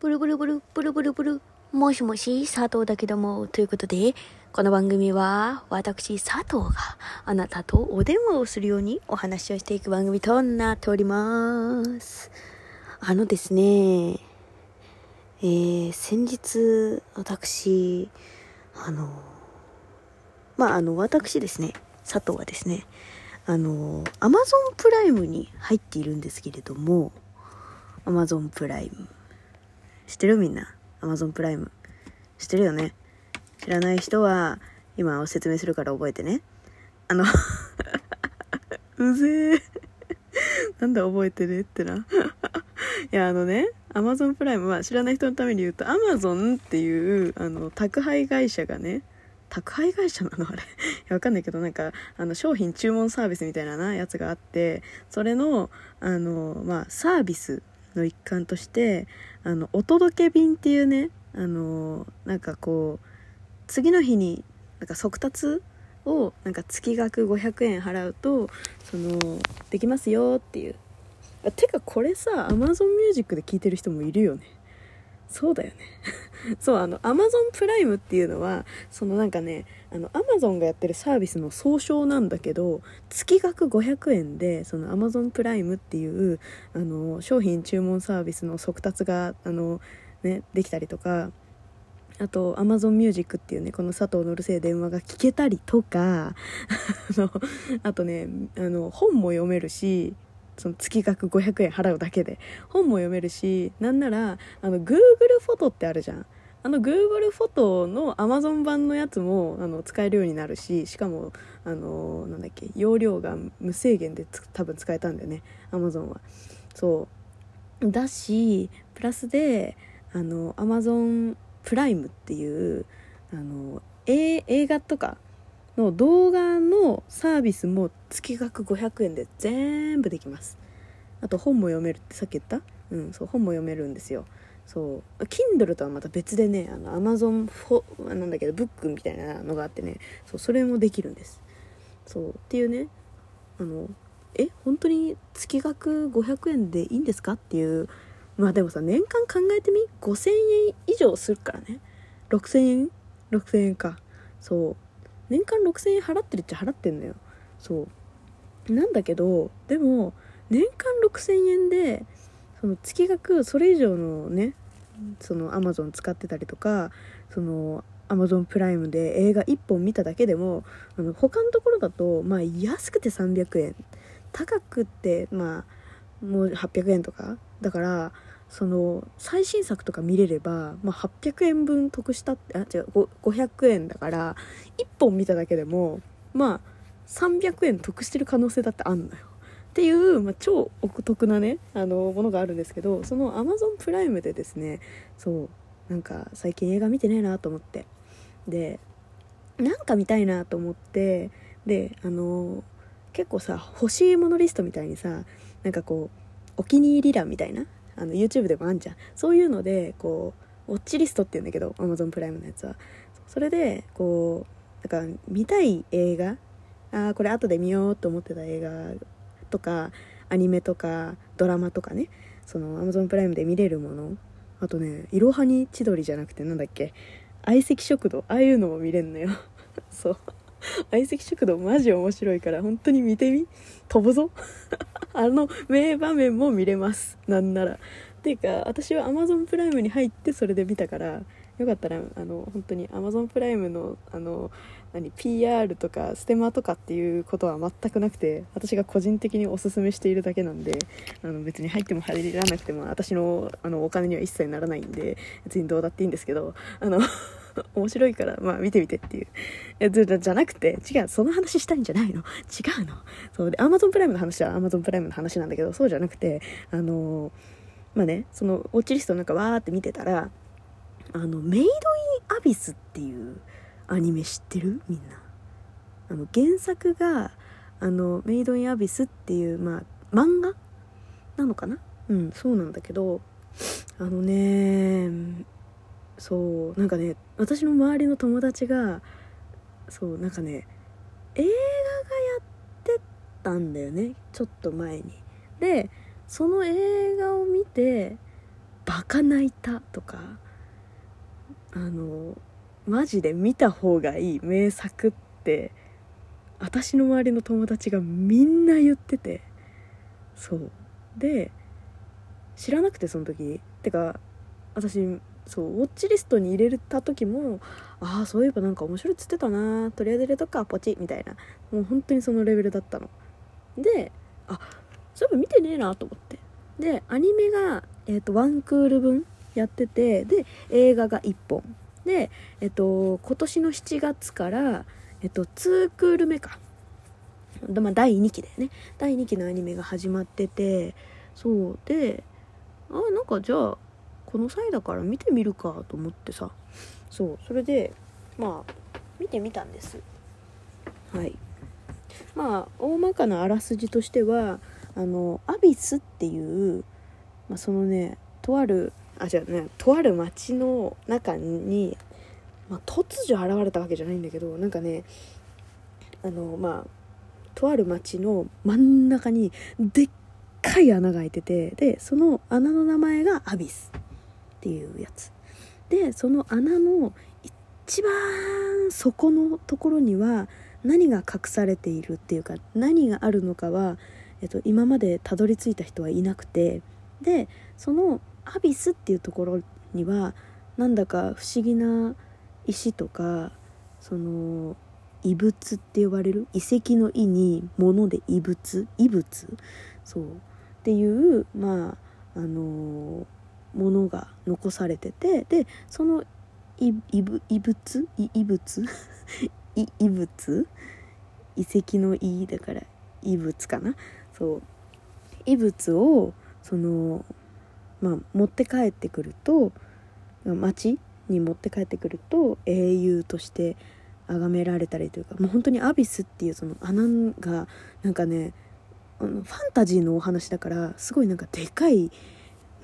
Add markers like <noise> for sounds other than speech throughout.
ブルブルブル、ブルブルブル。もしもし、佐藤だけども。ということで、この番組は、私、佐藤があなたとお電話をするようにお話をしていく番組となっております。あのですね、えー、先日、私、あの、まあ、あの、私ですね、佐藤はですね、あの、アマゾンプライムに入っているんですけれども、アマゾンプライム。知ってる？みんな。アマゾンプライム。知ってるよね。知らない人は、今説明するから覚えてね。あの <laughs> うぜえ。なんだ覚えてね？ってな。いや、あのね、アマゾンプライムは知らない人のために言うと、アマゾンっていう、あの、宅配会社がね、宅配会社なの？あれ。いや、わかんないけど、なんか、あの、商品注文サービスみたいななやつがあって、それの、あの、まあ、サービスの一環としてあのお届け便っていうねあのなんかこう次の日になんか速達をなんか月額500円払うとそのできますよっていう。てかこれさ Amazon Music で聞いてる人もいるよね。そうだよね。<laughs> そうあの Amazon プライムっていうのはそのなんかねあの Amazon がやってるサービスの総称なんだけど月額500円でその Amazon プライムっていうあの商品注文サービスの速達があの、ね、できたりとかあと Amazon Music っていうねこの佐藤のるせい電話が聞けたりとかあのあとねあの本も読めるしその月額500円払うだけで本も読めるしなんならあの Google フォトってあるじゃん。あの Google フォトの Amazon 版のやつもあの使えるようになるししかもあのなんだっけ容量が無制限で多分使えたんだよね Amazon は。そう。だしプラスであの Amazon プライムっていうあの映画とかの動画のサービスも月額500円で全部できます。あと本も読めるってさっき言った？うんそう本も読めるんですよ。そう Kindle とはまた別でねあの Amazon フォなんだけどブックみたいなのがあってねそうそれもできるんです。そうっていうねあのえ本当に月額500円でいいんですかっていう。まあでもさ年間考えてみ？5000円以上するからね。6000円？6000円か。そう。年間6000円払ってるっちゃ払ってんのよ。そう。なんだけどでも年間6000円でその月額それ以上のねそのアマゾン使ってたりとかそのアマゾンプライムで映画1本見ただけでもあの他のところだとまあ安くて300円。高くってまあもう800円とか。だからその最新作とか見れれば、まあ、800円分得したってあ違う500円だから1本見ただけでもまあ300円得してる可能性だってあんのよ。っていう、まあ、超お得なねあのものがあるんですけどその Amazon プライムでですねそうなんか最近映画見てねえなと思ってでなんか見たいなと思ってであの結構さ欲しいものリストみたいにさなんかこうお気に入り欄みたいなあの YouTube でもあんじゃん。そういうのでこうウォッチリストって言うんだけど Amazon プライムのやつは。それでこうなんか見たい映画ああこれ後で見ようと思ってた映画とかアニメとかドラマとかね。その Amazon プライムで見れるもの。あとねいろはに千鳥じゃなくてなんだっけ。相席食堂。ああいうのも見れんのよ。<laughs> そう。<laughs> 相席食堂マジ面白いから本当に見てみ。飛ぶぞ。<laughs> あの名場面も見れます。なんなら。っていうか私は Amazon プライムに入ってそれで見たからよかったらあの本当に Amazon プライムのあの何 PR とかステマとかっていうことは全くなくて私が個人的におすすめしているだけなんであの別に入っても入らなくても私のあのお金には一切ならないんで別にどうだっていいんですけどあの面白いからまあ見てみてっていう。やつじゃなくて違うその話したいんじゃないの？違うの。そうで Amazon プライムの話は Amazon プライムの話なんだけどそうじゃなくてあのまあねそのウォッチリストなんかわーって見てたらあのメイドインアビスっていうアニメ知ってる？みんな。あの原作があのメイドインアビスっていうまあ漫画？なのかな？うんそうなんだけどあのねそうなんかね私の周りの友達がそうなんかね映画がやってたんだよねちょっと前に。でその映画を見てバカ泣いたとかあのマジで見た方がいい名作って私の周りの友達がみんな言ってて。そう。で知らなくてその時ってか私そうウォッチリストに入れた時もああそういえばなんか面白いっつってたなとりあえず入れとくかポチみたいな。もう本当にそのレベルだったの。であそういえば見てねえなと思って。でアニメが、えーと、ワンクール分やっててで映画が1本。で、えっ、ー、と、今年の7月から、えっ、ー、と、2クール目か。まあ、第2期だよね。第2期のアニメが始まっててそう。であなんかじゃあこの際だから見てみるかと思ってさ。そうそれでまあ見てみたんです。はい。まあ大まかなあらすじとしてはあのアビスっていう、まあ、そのねとあるあじゃあねとある町の中に、まあ、突如現れたわけじゃないんだけどなんかねあのまあとある町の真ん中にでっかい穴が開いててでその穴の名前がアビス。っていうやつ。でその穴の一番底のところには何が隠されているっていうか何があるのかは、えっと、今までたどり着いた人はいなくて。でそのアビスっていうところにはなんだか不思議な石とかその遺物って呼ばれる遺跡の意に物で遺物遺物？そう。っていうまああのーものが残されててでその遺物遺物？遺物？<laughs> 遺物？遺跡の遺だから遺物かな？そう。遺物をそのまあ持って帰ってくると町に持って帰ってくると英雄として崇められたりというかもう本当にアビスっていうその穴がなんかねあのファンタジーのお話だからすごいなんかでかい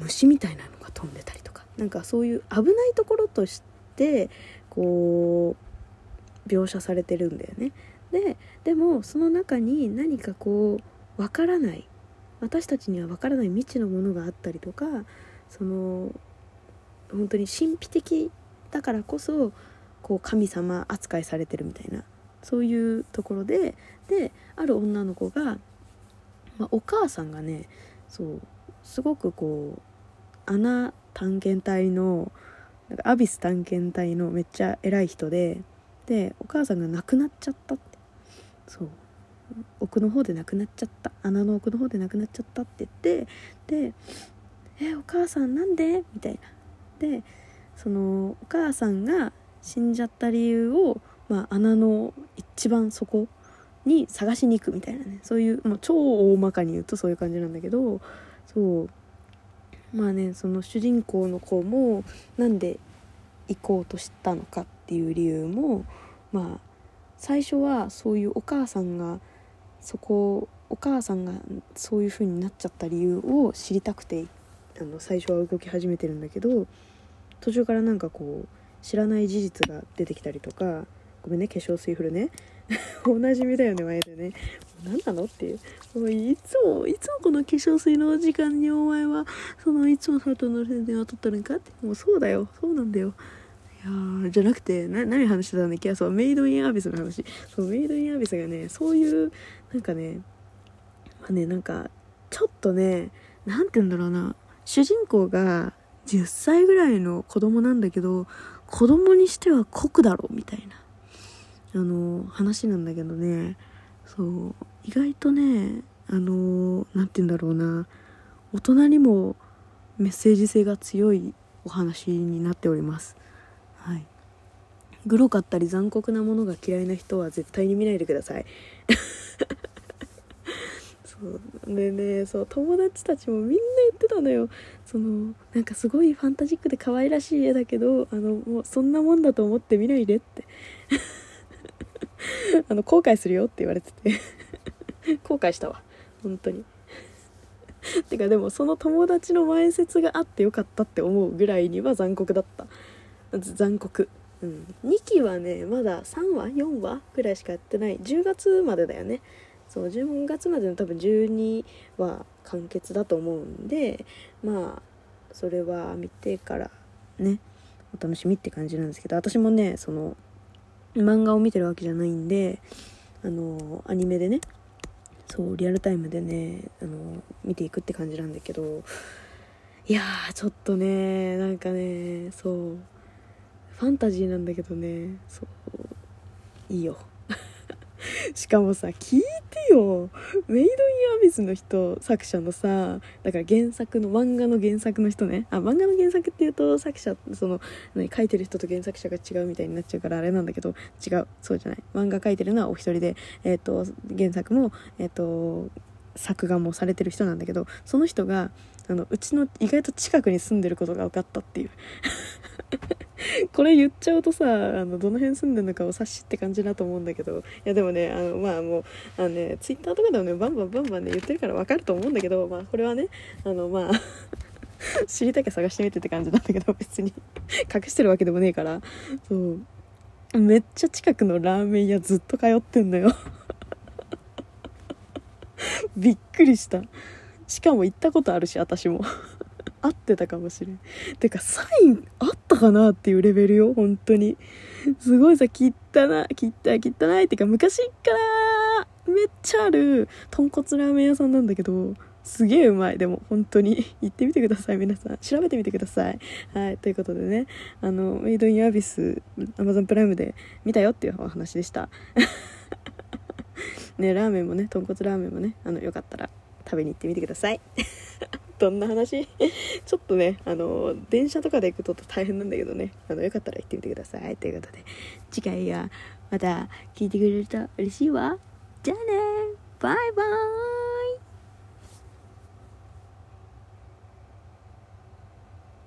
虫みたいなのが飛んでたりとかなんかそういう危ないところとしてこう描写されてるんだよね。ででもその中に何かこうわからない私たちにはわからない未知のものがあったりとかその本当に神秘的だからこそこう神様扱いされてるみたいなそういうところでである女の子が、まあ、お母さんがねそうすごくこう穴探検隊のなんかアビス探検隊のめっちゃ偉い人ででお母さんが亡くなっちゃったって。そう。奥の方で亡くなっちゃった。穴の奥の方で亡くなっちゃったって言ってで「えお母さんなんで?」みたいな。でそのお母さんが死んじゃった理由を、まあ、穴の一番底に探しに行くみたいなね。そういうもう超大まかに言うとそういう感じなんだけどそう。まあねその主人公の子もなんで行こうとしたのかっていう理由もまあ最初はそういうお母さんがそこお母さんがそういう風になっちゃった理由を知りたくてあの最初は動き始めてるんだけど途中からなんかこう知らない事実が出てきたりとかごめんね化粧水振るね。<laughs> おなじみだよね前でね。何なのっていう。もういつもいつもこの化粧水の時間にお前はそのいつも佐藤の電話取ったのかって。もうそうだよ。そうなんだよ。いやじゃなくてな何話してたんだっけ？そうメイドインアービスの話。そうメイドインアービスがねそういうなんかねまあねなんかちょっとね何て言うんだろうな。主人公が10歳ぐらいの子供なんだけど子供にしては酷だろみたいな。あの話なんだけどね。そう。意外とねあの何て言うんだろうな。大人にもメッセージ性が強いお話になっております。はい。グロかったり残酷なものが嫌いな人は絶対に見ないでください。<laughs> そう。でねそう友達たちもみんな言ってたのよ。そのなんかすごいファンタジックで可愛らしい絵だけどあのもうそんなもんだと思って見ないでって。<laughs> <laughs> あの後悔するよって言われてて。<laughs> 後悔したわ。本当に。てかでもその友達の前説があってよかったって思うぐらいには残酷だった。残酷。うん。2期はねまだ3話4話ぐらいしかやってない。10月までだよね。そう10月までの多分12は完結だと思うんでまあそれは見てからねお楽しみって感じなんですけど私もねその漫画を見てるわけじゃないんであのアニメでねそうリアルタイムでねあの見ていくって感じなんだけどいやーちょっとねなんかねそうファンタジーなんだけどねそういいよ。<laughs> しかもさ聞いてよ。メイド・イン・アビスの人作者のさだから原作の漫画の原作の人ね。あ漫画の原作っていうと作者その何書いてる人と原作者が違うみたいになっちゃうからあれなんだけど違う。そうじゃない。漫画書いてるのはお一人で、えーと、原作も、えーと作画もされてる人なんだけどその人があのうちの意外と近くに住んでることが分かったっていう。<laughs> これ言っちゃうとさあのどの辺住んでるのかお察しって感じだと思うんだけど。いやでもねあのまあもうあのねツイッターとかでもねバンバンバンバンね言ってるから分かると思うんだけどまあこれはねあのまあ <laughs> 知りたきゃ探してみてって感じなんだけど別に。隠してるわけでもねえから。そう。めっちゃ近くのラーメン屋ずっと通ってんのよ。<laughs> びっくりした。しかも行ったことあるし私も。合ってたかもしれん。てかサインあったかなっていうレベルよ本当に。すごいさ汚な汚い汚い。ってか昔からめっちゃある豚骨ラーメン屋さんなんだけどすげえうまい。でも本当に。行ってみてください皆さん。調べてみてください。はいということでね。あのメイドインアビスアマゾンプライムで見たよっていうお話でした。<laughs> ねラーメンもね豚骨ラーメンもねあのよかったら食べに行ってみてください。どんな話？<laughs> ちょっとねあの電車とかで行くと大変なんだけどね。あのよかったら行ってみてください。ということで次回はまた聞いてくれると嬉しいわ。じゃあね。バイバーイ。